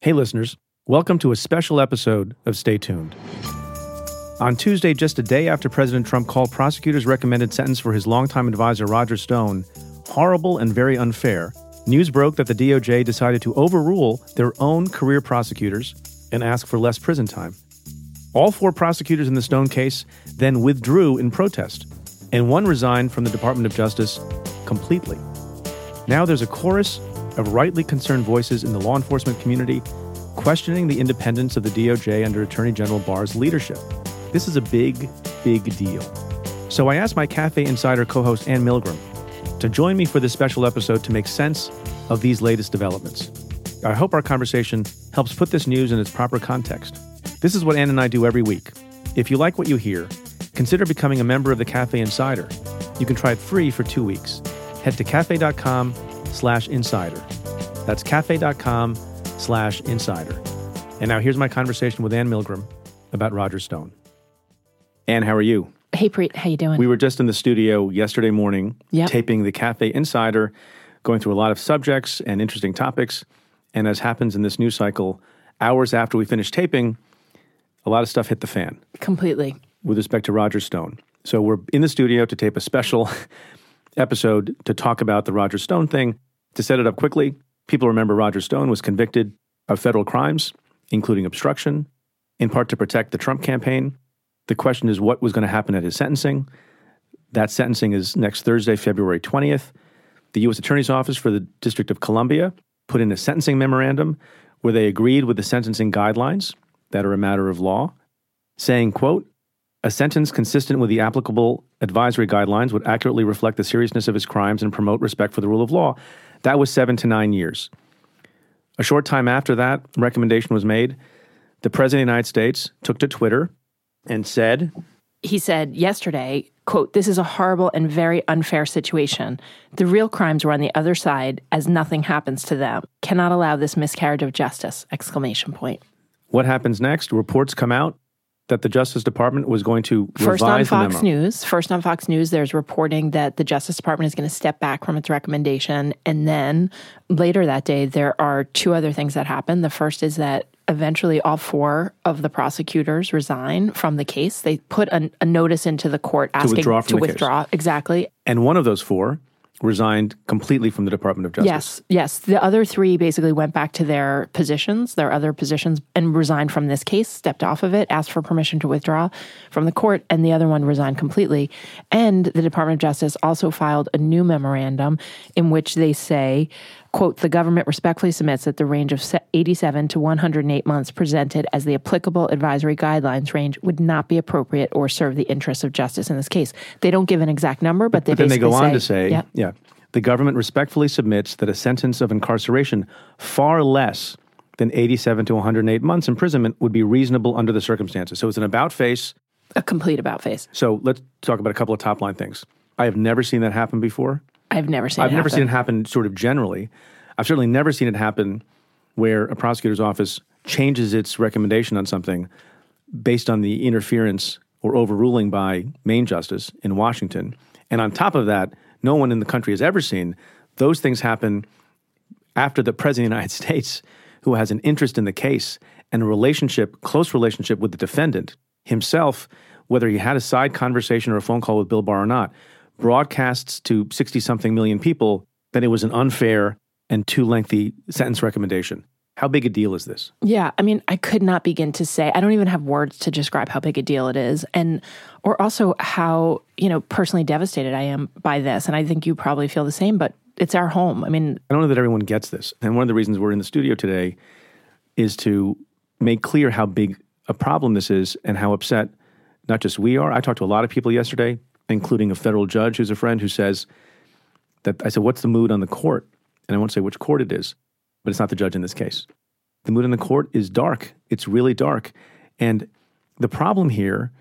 Hey, listeners, welcome to a special episode of Stay Tuned. On Tuesday, just a day after President Trump called prosecutors' recommended sentence for his longtime advisor Roger Stone horrible and very unfair, news broke that the DOJ decided to overrule their own career prosecutors and ask for less prison time. All four prosecutors in the Stone case then withdrew in protest, and one resigned from the Department of Justice completely. Now there's a chorus of rightly concerned voices in the law enforcement community questioning the independence of the DOJ under Attorney General Barr's leadership. This is a big, big deal. So I asked my Cafe Insider co host Anne Milgram to join me for this special episode to make sense of these latest developments. I hope our conversation helps put this news in its proper context. This is what Anne and I do every week. If you like what you hear, consider becoming a member of the Cafe Insider. You can try it free for two weeks. Head to cafe.com slash insider. That's cafe.com slash insider. And now here's my conversation with Anne Milgram about Roger Stone. Anne, how are you? Hey Preet, how you doing? We were just in the studio yesterday morning Yep. taping the Cafe Insider, going through a lot of subjects and interesting topics. And as happens in this news cycle, hours after we finished taping, a lot of stuff hit the fan Completely. with respect to Roger Stone. So we're in the studio to tape a special episode to talk about the Roger Stone thing. To set it up quickly, people remember Roger Stone was convicted of federal crimes, including obstruction, in part to protect the Trump campaign. The question is what was going to happen at his sentencing. That sentencing is next Thursday, February 20th. The U.S. Attorney's Office for the District of Columbia put in a sentencing memorandum where they agreed with the sentencing guidelines that are a matter of law, saying, quote, a sentence consistent with the applicable advisory guidelines would accurately reflect the seriousness of his crimes and promote respect for the rule of law. That was seven to nine years. A short time after that recommendation was made, the President of the United States took to Twitter and said, He said yesterday, quote, this is a horrible and very unfair situation. The real crimes were on the other side as nothing happens to them. Cannot allow this miscarriage of justice, exclamation point. What happens next? Reports come out that the Justice Department was going to First on Fox. News, first on Fox News, there's reporting that the Justice Department is going to step back from its recommendation. And then later that day, there are two other things that happen. The first is that eventually all four of the prosecutors resign from the case. They put a, a notice into the court asking withdraw from to the case. withdraw. Exactly. And one of those four resigned completely from the Department of Justice. Yes, yes. The other three basically went back to their positions, their other positions, and resigned from this case, stepped off of it, asked for permission to withdraw from the court, and the other one resigned completely. And the Department of Justice also filed a new memorandum in which they say, quote, the government respectfully submits that the range of 87 to 108 months presented as the applicable advisory guidelines range would not be appropriate or serve the interests of justice in this case. They don't give an exact number, but they But then they basically go on to say, yeah, yeah, the government respectfully submits that a sentence of incarceration far less than 87 to 108 months imprisonment would be reasonable under the circumstances. So it's an about face. a complete about face. So let's talk about a couple of top line things. I have never seen that happen before. I've never seen I've it never happen. seen it happen sort of generally. I've certainly never seen it happen where a prosecutor's office changes its recommendation on something based on the interference or overruling by Main Justice in Washington. And on top of that, no one in the country has ever seen those things happen after the President of the United States, who has an interest in the case and a relationship, close relationship with the defendant himself, whether he had a side conversation or a phone call with Bill Barr or not, broadcasts to 60 something million people that it was an unfair and too lengthy sentence recommendation. How big a deal is this? Yeah, I mean, I could not begin to say. I don't even have words to describe how big a deal it is, and or also how you know personally devastated I am by this. And I think you probably feel the same. But it's our home. I mean, I don't know that everyone gets this. And one of the reasons we're in the studio today is to make clear how big a problem this is and how upset not just we are. I talked to a lot of people yesterday, including a federal judge who's a friend who says that I said, What's the mood on the court? And I won't say which court it is, but it's not the judge in this case. The mood in the court is dark. It's really dark. And the problem here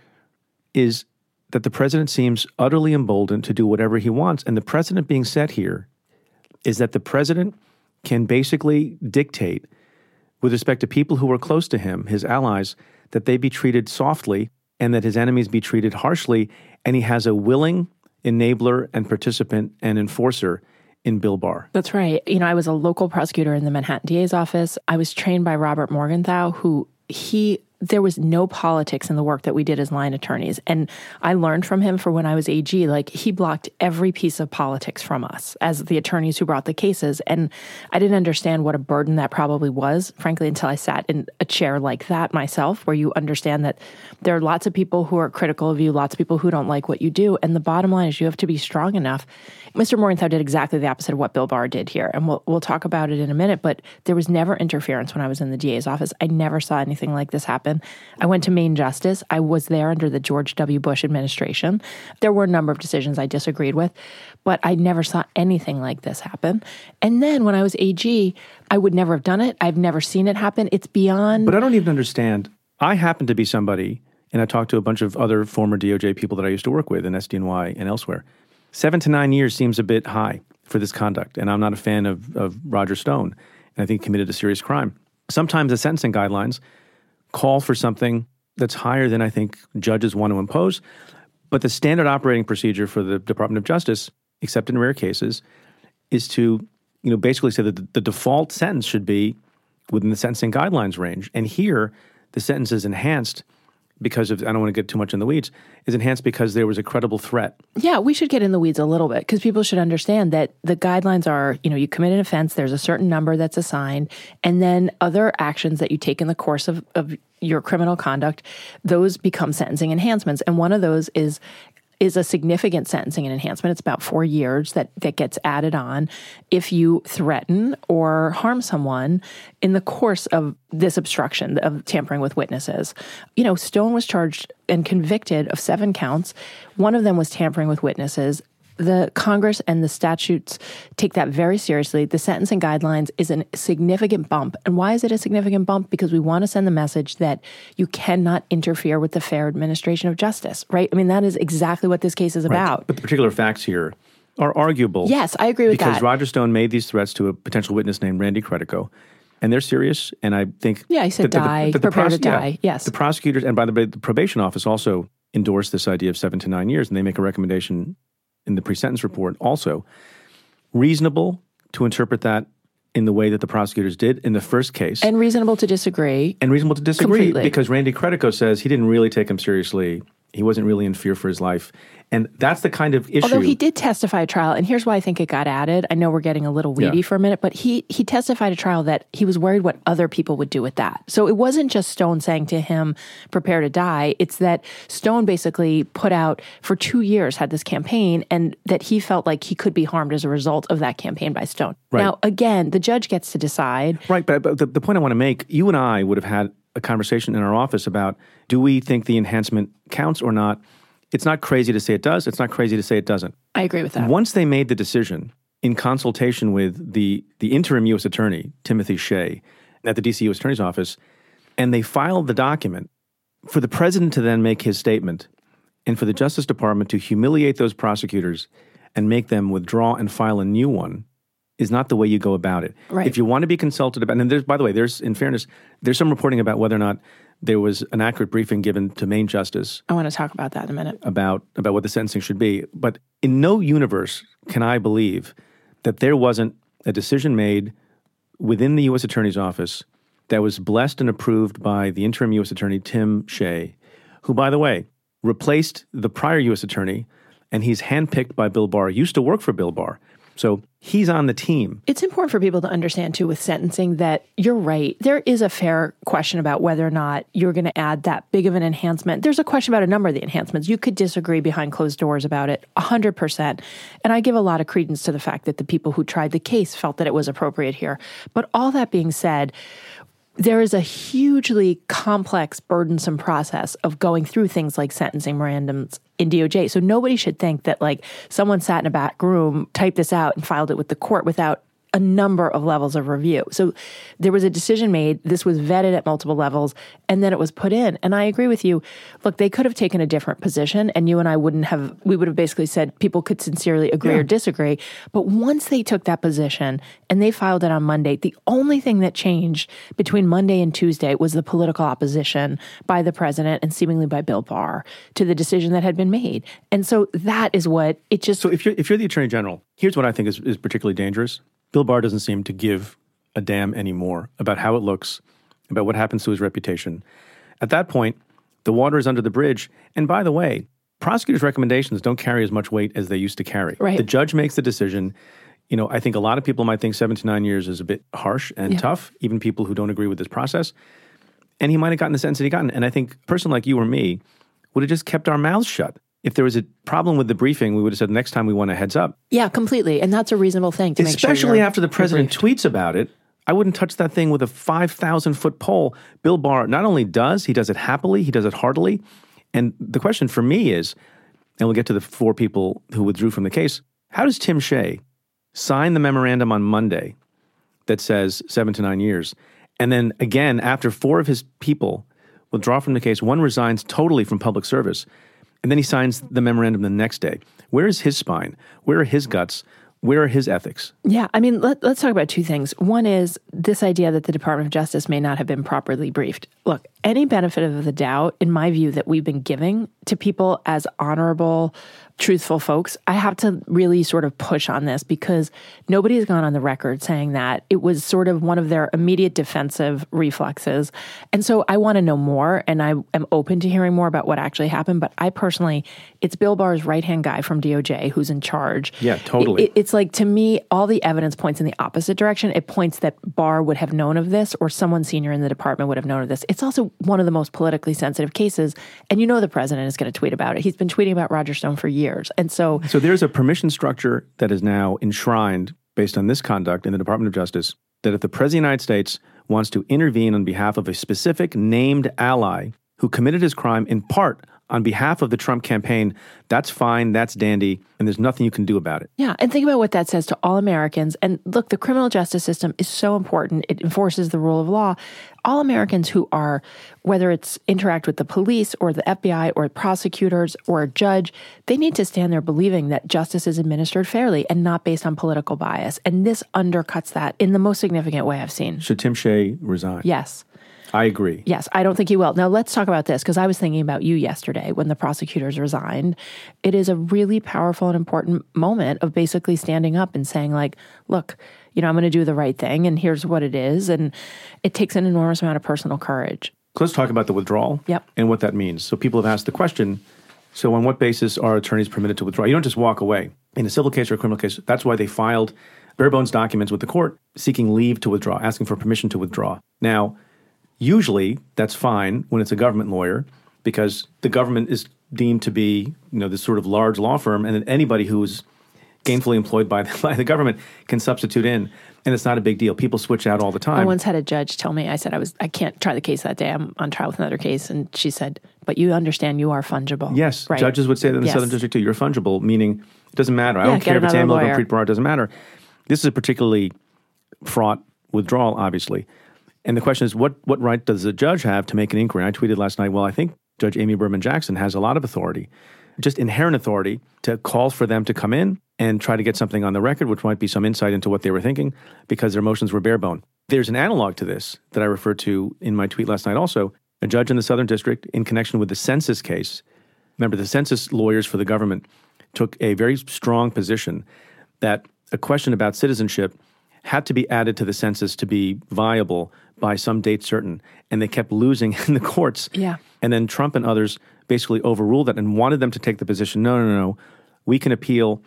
is that the president seems utterly emboldened to do whatever he wants. And the precedent being set here is that the president can basically dictate with respect to people who are close to him, his allies, that they be treated softly and that his enemies be treated harshly. And he has a willing enabler and participant and enforcer in Bill Barr. That's right. You know, I was a local prosecutor in the Manhattan DA's office. I was trained by Robert Morgenthau, who he there was no politics in the work that we did as line attorneys. And I learned from him for when I was AG, like he blocked every piece of politics from us as the attorneys who brought the cases. And I didn't understand what a burden that probably was, frankly, until I sat in a chair like that myself, where you understand that there are lots of people who are critical of you, lots of people who don't like what you do. And the bottom line is you have to be strong enough. Mr. Morgenthau did exactly the opposite of what Bill Barr did here. And we'll, we'll talk about it in a minute, but there was never interference when I was in the DA's office. I never saw anything like this happen. I went to Main Justice. I was there under the George W. Bush administration. There were a number of decisions I disagreed with, but I never saw anything like this happen. And then when I was AG, I would never have done it. I've never seen it happen. It's beyond. But I don't even understand. I happen to be somebody, and I talked to a bunch of other former DOJ people that I used to work with in SDNY and elsewhere. Seven to nine years seems a bit high for this conduct, and I'm not a fan of, of Roger Stone, and I think committed a serious crime. Sometimes the sentencing guidelines call for something that's higher than I think judges want to impose. But the standard operating procedure for the Department of Justice, except in rare cases, is to you know basically say that the, the default sentence should be within the sentencing guidelines range. And here, the sentence is enhanced because of I don't want to get too much in the weeds is enhanced because there was a credible threat. Yeah, we should get in the weeds a little bit because people should understand that the guidelines are, you know, you commit an offense, there's a certain number that's assigned, and then other actions that you take in the course of, of your criminal conduct, those become sentencing enhancements. And one of those is is a significant sentencing and enhancement. It's about four years that, that gets added on if you threaten or harm someone in the course of this obstruction of tampering with witnesses. You know, Stone was charged and convicted of seven counts. One of them was tampering with witnesses the Congress and the statutes take that very seriously. The sentencing guidelines is a significant bump. And why is it a significant bump? Because we want to send the message that you cannot interfere with the fair administration of justice, right? I mean, that is exactly what this case is about. Right. But the particular facts here are arguable. Yes, I agree with because that. Because Roger Stone made these threats to a potential witness named Randy Credico. And they're serious, and I think yeah, he said die, the, the, the prepare to die. Yeah, yes, the prosecutors, and by the way, the probation office also endorsed this idea of seven to nine years, and they make a recommendation in the pre sentence report also. Reasonable to interpret that in the way that the prosecutors did in the first case. And reasonable to disagree. And reasonable to disagree completely. because Randy Credico says he didn't really take him seriously. He wasn't really in fear for his life. And that's the kind of issue. Although he did testify at trial, and here's why I think it got added. I know we're getting a little weedy yeah. for a minute, but he he testified at trial that he was worried what other people would do with that. So it wasn't just Stone saying to him, "Prepare to die." It's that Stone basically put out for two years had this campaign, and that he felt like he could be harmed as a result of that campaign by Stone. Right. Now, again, the judge gets to decide. Right, but, but the, the point I want to make, you and I would have had a conversation in our office about do we think the enhancement counts or not it's not crazy to say it does. It's not crazy to say it doesn't. I agree with that. Once they made the decision in consultation with the, the interim U.S. Attorney, Timothy Shea, at the D.C. U.S. Attorney's Office, and they filed the document for the president to then make his statement and for the Justice Department to humiliate those prosecutors and make them withdraw and file a new one is not the way you go about it. Right. If you want to be consulted about, and there's, by the way, there's, in fairness, there's some reporting about whether or not there was an accurate briefing given to Main Justice. I want to talk about that in a minute. About about what the sentencing should be. But in no universe can I believe that there wasn't a decision made within the U.S. Attorney's Office that was blessed and approved by the interim U.S. Attorney Tim Shea, who, by the way, replaced the prior U.S. Attorney, and he's handpicked by Bill Barr. Used to work for Bill Barr. So he's on the team. It's important for people to understand, too, with sentencing that you're right. There is a fair question about whether or not you're going to add that big of an enhancement. There's a question about a number of the enhancements. You could disagree behind closed doors about it 100%. And I give a lot of credence to the fact that the people who tried the case felt that it was appropriate here. But all that being said, there is a hugely complex, burdensome process of going through things like sentencing memorandums in DOJ. So nobody should think that like someone sat in a back room, typed this out, and filed it with the court without a number of levels of review. So there was a decision made. This was vetted at multiple levels, and then it was put in. And I agree with you. Look, they could have taken a different position, and you and I wouldn't have. We would have basically said people could sincerely agree yeah. or disagree. But once they took that position and they filed it on Monday, the only thing that changed between Monday and Tuesday was the political opposition by the president and seemingly by Bill Barr to the decision that had been made. And so that is what it just. So if you're if you're the attorney general, here's what I think is, is particularly dangerous. Bill Barr doesn't seem to give a damn anymore about how it looks, about what happens to his reputation. At that point, the water is under the bridge. And by the way, prosecutors' recommendations don't carry as much weight as they used to carry. Right. The judge makes the decision. You know, I think a lot of people might think seven to nine years is a bit harsh and yeah. tough, even people who don't agree with this process. And he might have gotten the sentence that he gotten. And I think a person like you or me would have just kept our mouths shut if there was a problem with the briefing, we would have said next time we want a heads up. Yeah, completely. And that's a reasonable thing to Especially sure Especially after the president tweets about it. I wouldn't touch that thing with a 5,000 foot pole. Bill Barr not only does, he does it happily, he does it heartily. And the question for me is, and we'll get to the four people who withdrew from the case, how does Tim Shea sign the memorandum on Monday that says seven to nine years? And then again, after four of his people withdraw from the case, one resigns totally from public service. And then he signs the memorandum the next day. Where is his spine? Where are his guts? Where are his ethics? Yeah, I mean, let, us talk about two things. One is this idea that the Department of Justice may not have been properly briefed. Look, any benefit of the doubt, in my view, that we've been giving to people as honorable, truthful folks, I have to really sort of push on this because nobody has gone on the record saying that. It was sort of one of their immediate defensive reflexes. And so I want to know more and I am open to hearing more about what actually happened. But I personally, it's Bill Barr's right hand guy from DOJ who's in charge. Yeah, totally. It, it's like to me, all the evidence points in the opposite direction. It points that Barr would have known of this or someone senior in the department would have known of this. It's also one of the most politically sensitive cases. And you know the president is going to tweet about it. He's been tweeting about Roger Stone for years. And so So there's a permission structure that is now enshrined based on this conduct in the Department of Justice that if the President of the United States wants to intervene on behalf of a specific named ally who committed his crime in part on behalf of the Trump campaign, that's fine, that's dandy, and there's nothing you can do about it. Yeah, and think about what that says to all Americans. And look, the criminal justice system is so important. It enforces the rule of law. All Americans who are, whether it's interact with the police or the FBI or prosecutors or a judge, they need to stand there believing that justice is administered fairly and not based on political bias. And this undercuts that in the most significant way I've seen. Should Tim Shea resign? Yes. I agree. Yes, I don't think he will. Now, let's talk about this because I was thinking about you yesterday when the prosecutors resigned. It is a really powerful and important moment of basically standing up and saying, like, look, you know, I'm going to do the right thing and here's what it is. And it takes an enormous amount of personal courage. Let's talk about the withdrawal yep. and what that means. So, people have asked the question so, on what basis are attorneys permitted to withdraw? You don't just walk away. In a civil case or a criminal case, that's why they filed bare bones documents with the court seeking leave to withdraw, asking for permission to withdraw. Now, Usually, that's fine when it's a government lawyer because the government is deemed to be, you know, this sort of large law firm, and then anybody who's gainfully employed by the, by the government can substitute in, and it's not a big deal. People switch out all the time. I once had a judge tell me, I said I was I can't try the case that day. I'm on trial with another case, and she said, "But you understand you are fungible." Yes, right? judges would say that in the yes. Southern District too. You're fungible, meaning it doesn't matter. I don't care if it's AMLO or Preet. It doesn't matter. This is a particularly fraught withdrawal, obviously. And the question is, what, what right does a judge have to make an inquiry? I tweeted last night, well, I think Judge Amy Berman Jackson has a lot of authority, just inherent authority to call for them to come in and try to get something on the record, which might be some insight into what they were thinking because their motions were bare bone. There's an analog to this that I referred to in my tweet last night also. A judge in the Southern District, in connection with the census case, remember, the census lawyers for the government took a very strong position that a question about citizenship had to be added to the census to be viable by some date certain. And they kept losing in the courts. Yeah. And then Trump and others basically overruled that and wanted them to take the position no, no, no, we can appeal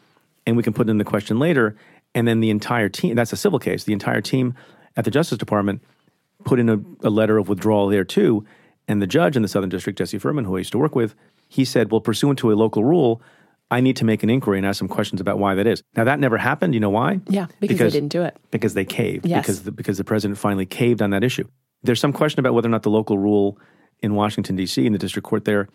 and we can put in the question later. And then the entire team, that's a civil case, the entire team at the Justice Department put in a, a letter of withdrawal there too. And the judge in the Southern District, Jesse Furman, who I used to work with, he said, well, pursuant to a local rule, I need to make an inquiry and ask some questions about why that is. Now that never happened. You know why? Yeah, because, because they didn't do it. Because they caved. Yes. Because the, because the president finally caved on that issue. There's some question about whether or not the local rule in Washington D.C. in the district court there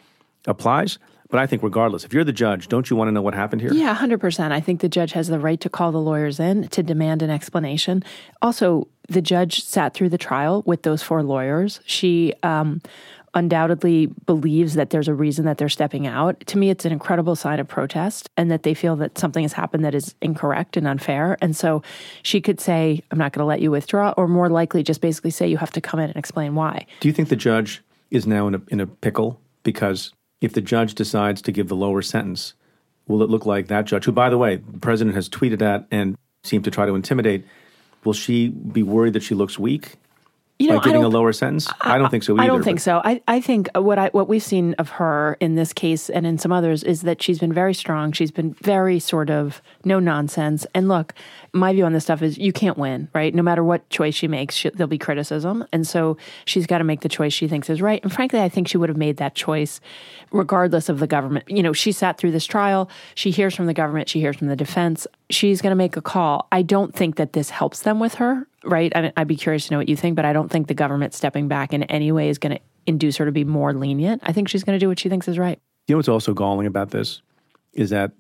applies. But I think, regardless, if you're the judge, don't you want to know what happened here? Yeah, 100%. I think the judge has the right to call the lawyers in to demand an explanation. Also, the judge sat through the trial with those four lawyers. She um, undoubtedly believes that there's a reason that they're stepping out. To me, it's an incredible sign of protest and that they feel that something has happened that is incorrect and unfair. And so she could say, I'm not going to let you withdraw, or more likely just basically say, you have to come in and explain why. Do you think the judge is now in a, in a pickle? Because if the judge decides to give the lower sentence, will it look like that judge, who, by the way, the president has tweeted at and seemed to try to intimidate, will she be worried that she looks weak you know, by giving a lower sentence? I, I, don't think so either. I don't think so. I, I think what I what we've seen of her in this case and in some others is that she's been very strong. She's been very sort of no nonsense. And look, my view on this stuff is you can't win, right? No matter what choice she makes, she, there'll be criticism, and so she's got to make the choice she thinks is right. And frankly, I think she would have made that choice regardless of the government. You know, she sat through this trial. She hears from the government. She hears from the defense. She's going to make a call. I don't think that this helps them with her right? I, would be curious to know what you think, but I don't think the government stepping back in any way is going to induce her to be more lenient. I think she's going to do what she thinks is right. You know what's also galling about this is that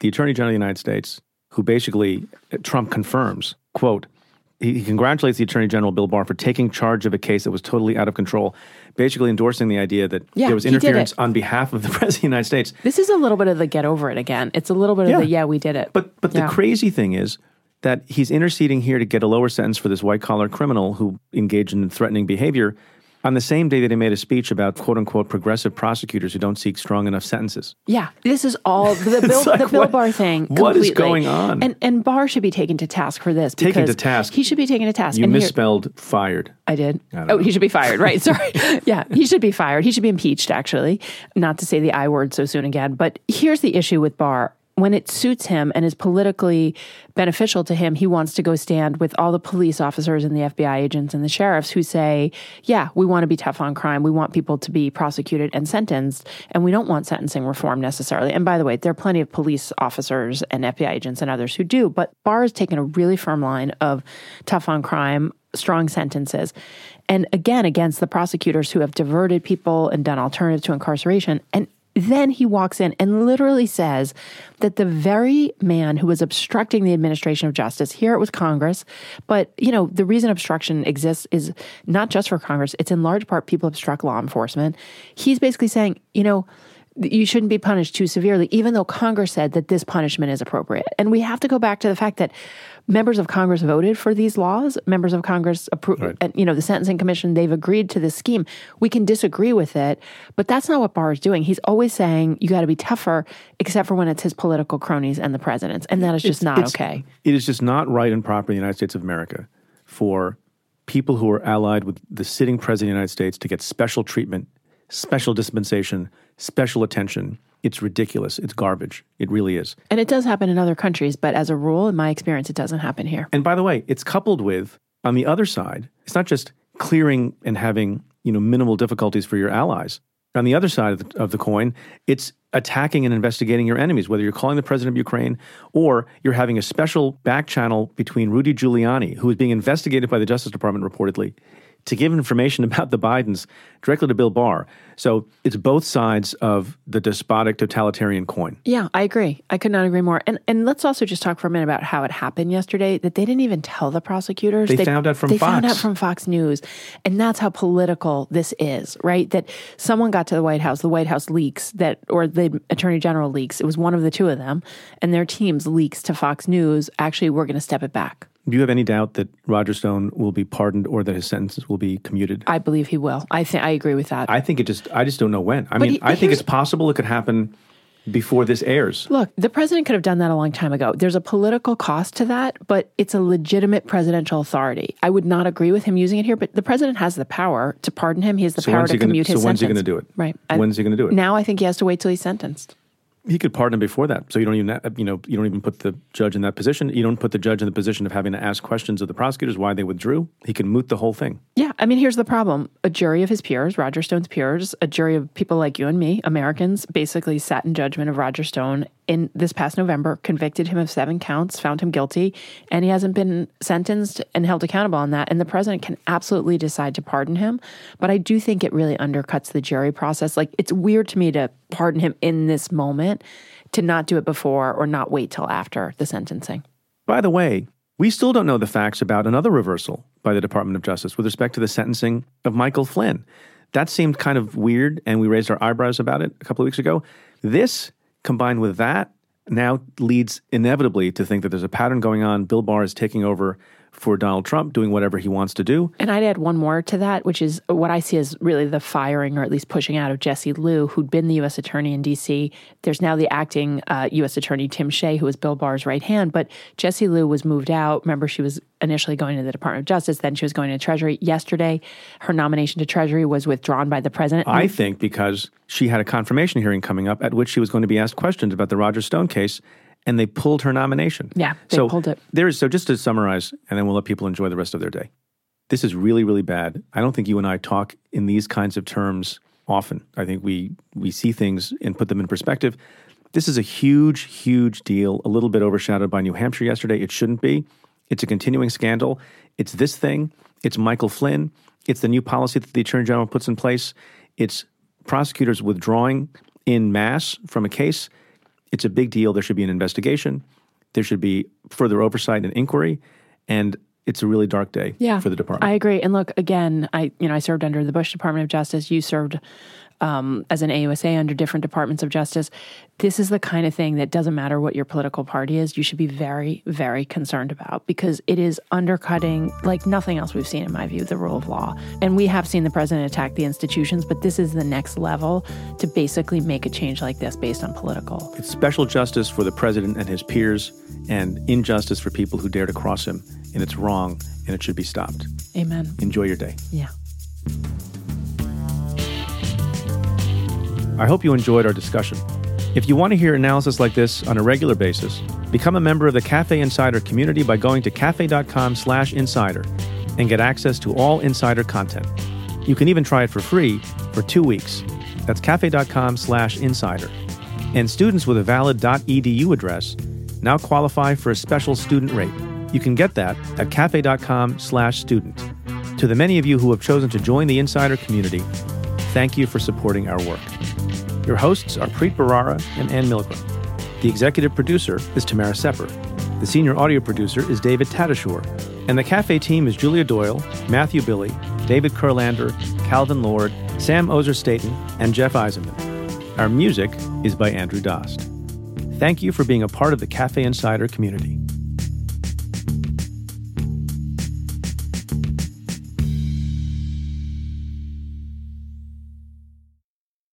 the Attorney General of the United States, who basically uh, Trump confirms, quote, he, congratulates the Attorney General Bill Barr for taking charge of a case that was totally out of control, basically endorsing the idea that yeah, there was interference on behalf of the President of the United States. This is a little bit of the get over it again. It's a little bit of the yeah, we did it. But but yeah. the crazy thing is that he's interceding here to get a lower sentence for this white collar criminal who engaged in threatening behavior on the same day that he made a speech about quote unquote progressive prosecutors who don't seek strong enough sentences. Yeah, this is all the Bill, like, the Bill what, Barr thing. Completely. What is going on? And and Barr should be taken to task for this. Taken to task. He should be taken to task. You and misspelled here, fired. I did. I oh, know. he should be fired. Right. Sorry. yeah, he should be fired. He should be impeached. Actually, not to say the I word so soon again. But here's the issue with Barr when it suits him and is politically beneficial to him, he wants to go stand with all the police officers and the FBI agents and the sheriffs who say, yeah, we want to be tough on crime. We want people to be prosecuted and sentenced, and we don't want sentencing reform necessarily. And by the way, there are plenty of police officers and FBI agents and others who do, but Barr has taken a really firm line of tough on crime, strong sentences. And again, against the prosecutors who have diverted people and done alternatives to incarceration. And then he walks in and literally says that the very man who was obstructing the administration of justice, here it was Congress, but you know, the reason obstruction exists is not just for Congress, it's in large part people obstruct law enforcement. He's basically saying, you know, you shouldn't be punished too severely, even though Congress said that this punishment is appropriate. And we have to go back to the fact that members of Congress voted for these laws. Members of Congress approved, right. and you know, the Sentencing Commission, they've agreed to this scheme. We can disagree with it, but that's not what Barr is doing. He's always saying you got to be tougher, except for when it's his political cronies and the president's. And that is just it's, not it's, okay. It is just not right and proper in the United States of America for people who are allied with the sitting president of the United States to get special treatment, special dispensation, special attention it's ridiculous. It's garbage. It really is. And it does happen in other countries, but as a rule, in my experience, it doesn't happen here. And by the way, it's coupled with, on the other side, it's not just clearing and having you know minimal difficulties for your allies. On the other side of the, of the coin, it's attacking and investigating your enemies, whether you're calling the president of Ukraine or you're having a special back channel between Rudy Giuliani, who is being investigated by the Justice Department reportedly, to give information about the Bidens directly to Bill Barr. So it's both sides of the despotic totalitarian coin. Yeah, I agree. I could not agree more. And and let's also just talk for a minute about how it happened yesterday. That they didn't even tell the prosecutors. They, they found out from they Fox. found out from Fox News, and that's how political this is, right? That someone got to the White House. The White House leaks that, or the Attorney General leaks. It was one of the two of them, and their teams leaks to Fox News. Actually, we're going to step it back. Do you have any doubt that Roger Stone will be pardoned or that his sentences will be commuted? I believe he will. I think I agree with that. I think it just I just don't know when. I but mean, he, I think it's possible it could happen before this airs. Look, the president could have done that a long time ago. There's a political cost to that, but it's a legitimate presidential authority. I would not agree with him using it here, but the president has the power to pardon him. He has the so power to commute gonna, his so sentence. So when's he going to do it? Right. When's he going to do it? Now I think he has to wait till he's sentenced he could pardon him before that. So you don't even you know you don't even put the judge in that position. You don't put the judge in the position of having to ask questions of the prosecutors why they withdrew. He can moot the whole thing. Yeah, I mean here's the problem: a jury of his peers, Roger Stone's peers, a jury of people like you and me, Americans, basically sat in judgment of Roger Stone in this past November convicted him of seven counts, found him guilty, and he hasn't been sentenced and held accountable on that. And the president can absolutely decide to pardon him. But I do think it really undercuts the jury process. Like, it's weird to me to pardon him in this moment, to not do it before or not wait till after the sentencing. By the way, we still don't know the facts about another reversal by the Department of Justice with respect to the sentencing of Michael Flynn. That seemed kind of weird, and we raised our eyebrows about it a couple of weeks ago. This, combined with that, now leads inevitably to think that there's a pattern going on. Bill Barr is taking over for Donald Trump doing whatever he wants to do. And I'd add one more to that, which is what I see as really the firing or at least pushing out of Jessie Liu, who'd been the U.S. Attorney in D.C. There's now the acting uh, U.S. Attorney Tim Shea, who was Bill Barr's right hand. But Jessie Liu was moved out. Remember, she was initially going to the Department of Justice, then she was going to Treasury. Yesterday, her nomination to Treasury was withdrawn by the president. I think because she had a confirmation hearing coming up at which she was going to be asked questions about the Roger Stone case and they pulled her nomination. Yeah, they so pulled it. There is so just to summarize, and then we'll let people enjoy the rest of their day. This is really, really bad. I don't think you and I talk in these kinds of terms often. I think we we see things and put them in perspective. This is a huge, huge deal. A little bit overshadowed by New Hampshire yesterday. It shouldn't be. It's a continuing scandal. It's this thing. It's Michael Flynn. It's the new policy that the Attorney General puts in place. It's prosecutors withdrawing in mass from a case. It's a big deal. There should be an investigation. There should be further oversight and inquiry. And it's a really dark day yeah, for the department. I agree. And look, again, I you know I served under the Bush Department of Justice. You served um, as an AUSA under different departments of justice. This is the kind of thing that doesn't matter what your political party is. You should be very, very concerned about because it is undercutting like nothing else we've seen, in my view, the rule of law. And we have seen the president attack the institutions, but this is the next level to basically make a change like this based on political. It's special justice for the president and his peers, and injustice for people who dare to cross him. And it's wrong, and it should be stopped. Amen. Enjoy your day. Yeah. I hope you enjoyed our discussion. If you want to hear analysis like this on a regular basis, become a member of the Cafe Insider community by going to cafe.com/insider and get access to all insider content. You can even try it for free for 2 weeks. That's cafe.com/insider. And students with a valid .edu address now qualify for a special student rate. You can get that at cafe.com/student. To the many of you who have chosen to join the insider community, thank you for supporting our work. Your hosts are Preet Bharara and Anne Milgram. The executive producer is Tamara Sepper. The senior audio producer is David Tatasciore. And the cafe team is Julia Doyle, Matthew Billy, David Kurlander, Calvin Lord, Sam Ozer Staton, and Jeff Eisenman. Our music is by Andrew Dost. Thank you for being a part of the Cafe Insider community.